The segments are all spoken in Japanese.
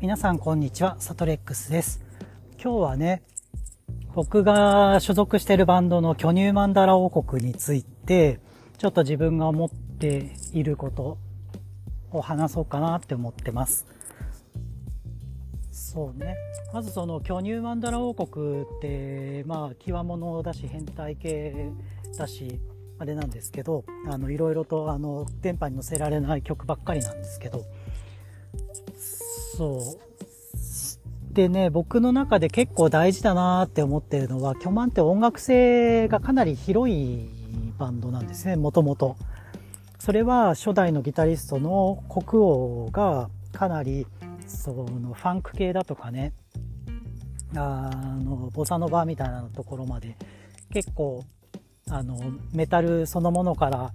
皆さんこんにちは、サトレックスです。今日はね、僕が所属しているバンドの巨乳マンダラ王国について、ちょっと自分が思っていることを話そうかなって思ってます。そうね。まずその巨乳マンダラ王国って、まあ、極物だし、変態系だし、あれなんですけど、あの、いろいろと、あの、電波に乗せられない曲ばっかりなんですけど、そう。でね、僕の中で結構大事だなって思ってるのは、巨万って音楽性がかなり広いバンドなんですね、もともと。それは初代のギタリストの国王がかなりそのファンク系だとかねあのボサノバみたいなところまで結構あのメタルそのものから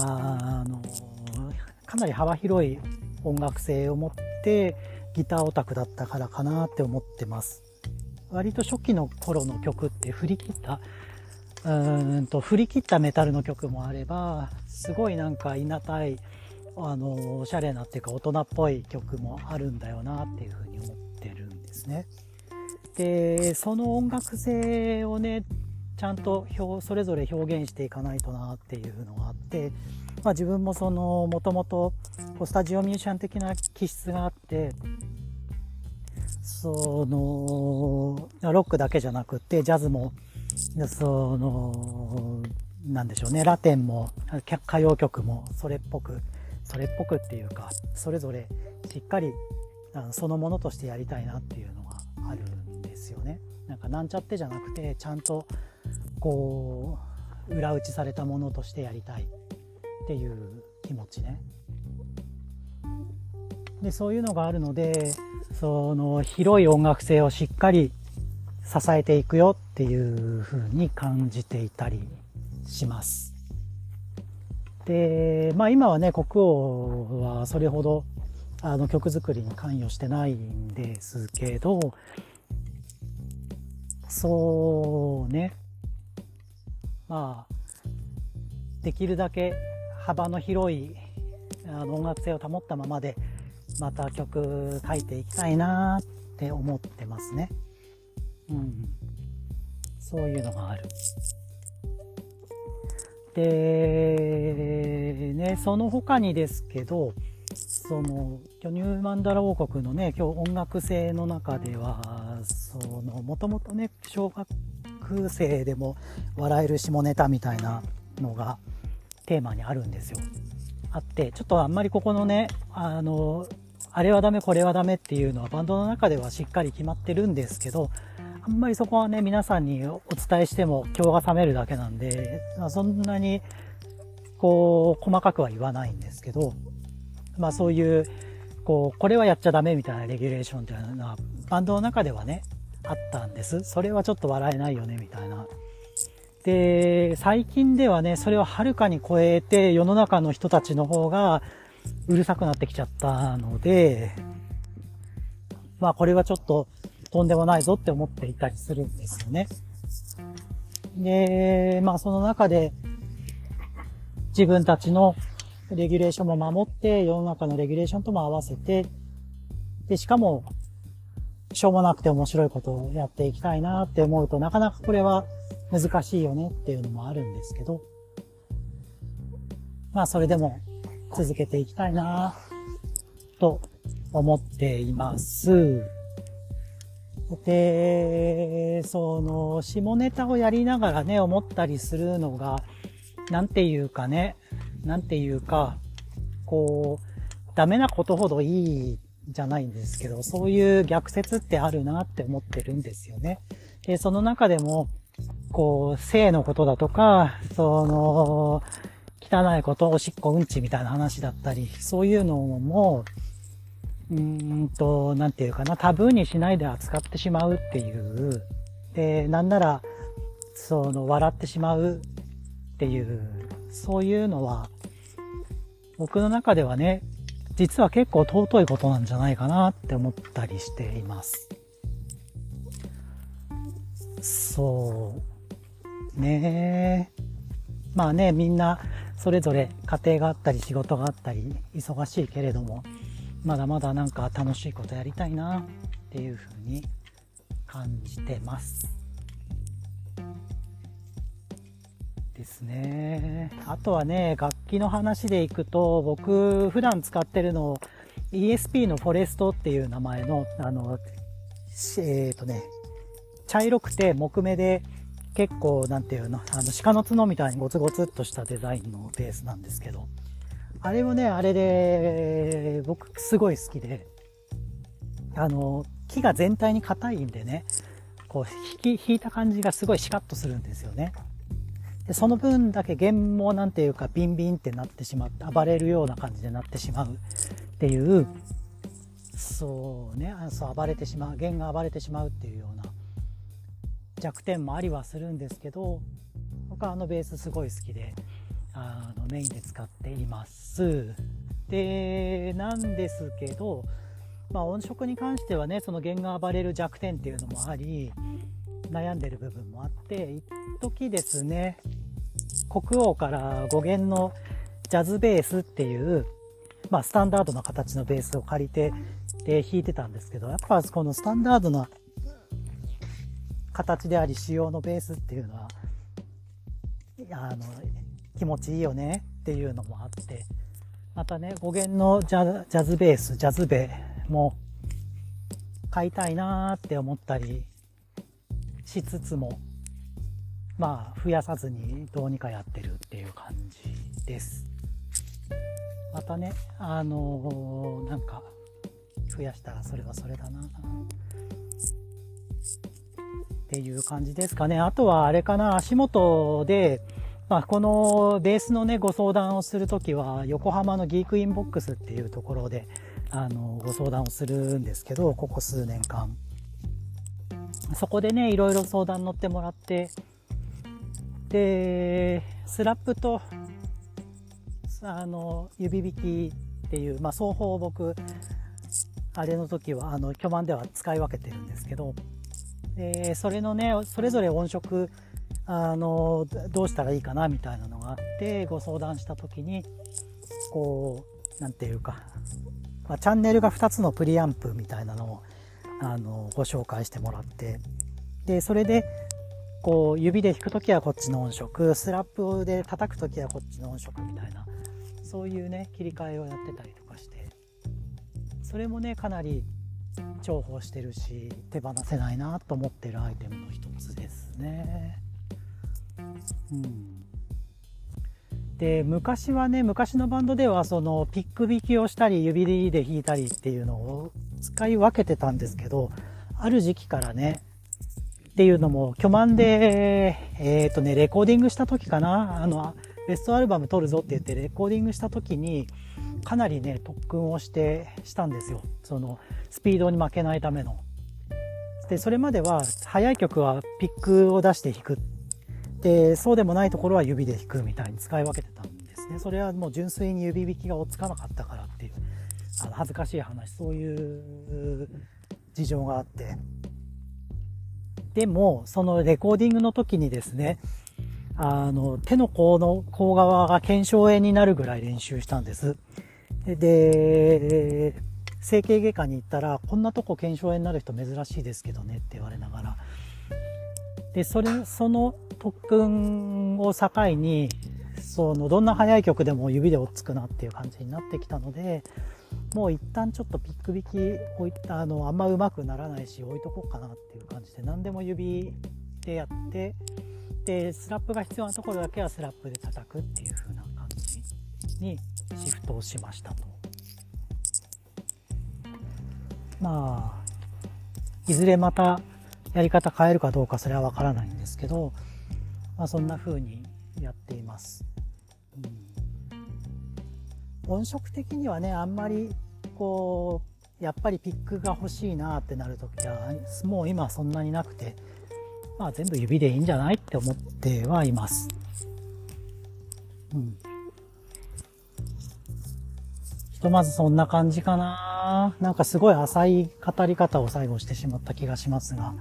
あのかなり幅広い音楽性を持ってギターオタクだったからかなって思ってます割と初期の頃の曲って振り切ったうーんと振り切ったメタルの曲もあればすごいなんかいなたいあのおしゃれなっていうか大人っぽい曲もあるんだよなっていうふうに思ってるんですね。でその音楽性をねちゃんとそれぞれ表現していかないとなっていうのがあって、まあ、自分もそのもともとスタジオミュージシャン的な気質があってそのロックだけじゃなくてジャズもそのなんでしょうねラテンも歌謡曲もそれっぽくそれっぽくっていうかそれぞれしっかりそのものとしてやりたいなっていうのがあるんですよね。なんかなんちゃってじゃなくてちゃんとこう裏打ちされたものとしてやりたいっていう気持ちね。でそういうのがあるのでその広い音楽性をしっかり支えていくよっていうふうに感じていたりします。で、まあ今はね、国王はそれほどあの曲作りに関与してないんですけど、そうね、まあ、できるだけ幅の広いあの音楽性を保ったままで、また曲書いていきたいなって思ってますね。うん。そういうのがある。で、ね、その他にですけど、その、巨乳マンダラ王国のね、今日音楽性の中では、その、もともとね、小学生でも笑える下ネタみたいなのがテーマにあるんですよ。あって、ちょっとあんまりここのね、あの、あれはダメ、これはダメっていうのはバンドの中ではしっかり決まってるんですけど、あんまりそこはね、皆さんにお伝えしても今日が冷めるだけなんで、そんなに、こう、細かくは言わないんですけど、まあそういう、こう、これはやっちゃダメみたいなレギュレーションっていうのは、バンドの中ではね、あったんです。それはちょっと笑えないよね、みたいな。で、最近ではね、それをはるかに超えて世の中の人たちの方がうるさくなってきちゃったので、まあこれはちょっととんでもないぞって思っていたりするんですよね。で、まあその中で自分たちのレギュレーションも守って、世の中のレギュレーションとも合わせて、で、しかも、しょうもなくて面白いことをやっていきたいなって思うとなかなかこれは難しいよねっていうのもあるんですけど、まあそれでも続けていきたいなと思っています。で、その、下ネタをやりながらね、思ったりするのが、なんていうかね、なんていうか、こう、ダメなことほどいいじゃないんですけど、そういう逆説ってあるなって思ってるんですよね。で、その中でも、こう、性のことだとか、その、汚いこと、おしっこうんちみたいな話だったり、そういうのも、うーんと、なんていうかな、タブーにしないで扱ってしまうっていう、で、なんなら、その、笑ってしまうっていう、そういうのは、僕の中ではね、実は結構尊いことなんじゃないかなって思ったりしています。そう。ね。まあね、みんなそれぞれ家庭があったり仕事があったり忙しいけれども、まだまだなんか楽しいことやりたいなっていうふうに感じてます。ですね。あとはね、楽器の話でいくと、僕普段使ってるの ESP のフォレストっていう名前の、あの、えっ、ー、とね、茶色くて木目で結構なんていうの、あの鹿の角みたいにゴツゴツっとしたデザインのベースなんですけど、あれもね、あれで僕すごい好きで、あの、木が全体に硬いんでね、こう引き、引いた感じがすごいシカッとするんですよね。でその分だけ弦もなんていうかビンビンってなってしまって暴れるような感じでなってしまうっていうそうねそう暴れてしまう弦が暴れてしまうっていうような弱点もありはするんですけど僕はあのベースすごい好きであのメインで使っています。でなんですけどまあ音色に関してはねその弦が暴れる弱点っていうのもあり悩んでる部分もあって一時ですね国王から語源のジャズベースっていう、まあ、スタンダードな形のベースを借りてで弾いてたんですけどやっぱこのスタンダードな形であり仕様のベースっていうのはあの気持ちいいよねっていうのもあって。またね語源のジャジャズベースジャズベも買いたいなーって思ったりしつつもまあ増やさずにどうにかやってるっていう感じです。またねあのー、なんか増やしたらそれはそれだな。っていう感じですかね。あとはあれかな足元でまあ、このベースのねご相談をする時は横浜のギークインボックスっていうところであのご相談をするんですけどここ数年間。そこでねいろいろ相談乗ってもらってでスラップとあの指引きっていう、まあ、双方僕あれの時はあの巨万では使い分けてるんですけどでそれのねそれぞれ音色あのどうしたらいいかなみたいなのがあってご相談した時にこう何て言うか、まあ、チャンネルが2つのプリアンプみたいなのをあのご紹介してもらってでそれでこう指で弾く時はこっちの音色スラップで叩く時はこっちの音色みたいなそういうね切り替えをやってたりとかしてそれもねかなり重宝してるし手放せないなと思ってるアイテムの一つですね。うん、で昔はね昔のバンドではそのピック弾きをしたり指で弾いたりっていうのを使い分けてたんですけどある時期からねっていうのも巨万でえっ、ー、とねレコーディングした時かなあのベストアルバム撮るぞって言ってレコーディングした時にかなりね特訓をしてしたんですよそのスピードに負けないための。でそれまでは速い曲はピックを出して弾くでそうでもないところは指で弾くみたいに使い分けてたんですねそれはもう純粋に指弾きが追っつかなかったからっていうあの恥ずかしい話そういう事情があってでもそのレコーディングの時にですねあの、手の甲の甲側が腱鞘炎になるぐらい練習したんです。で、整形外科に行ったら、こんなとこ腱鞘炎になる人珍しいですけどねって言われながら。で、それ、その特訓を境に、その、どんな速い曲でも指で追っつくなっていう感じになってきたので、もう一旦ちょっとピック引き置いた、あの、あんま上手くならないし置いとこうかなっていう感じで、何でも指でやって、でスラップが必要なところだけはスラップで叩くっていう風なにシフトをしましたとまあいずれまたやり方変えるかどうかそれはわからないんですけど、まあ、そんな風にやっています、うん、音色的にはねあんまりこうやっぱりピックが欲しいなってなるときはもう今そんなになくてまあ全部指でいいんじゃないって思ってはいます。うん。ひとまずそんな感じかな。なんかすごい浅い語り方を最後してしまった気がしますが。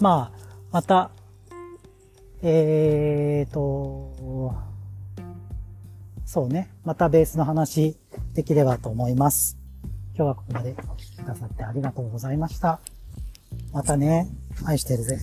まあ、また、えーと、そうね。またベースの話できればと思います。今日はここまでお聴きくださってありがとうございました。またね、愛してるぜ。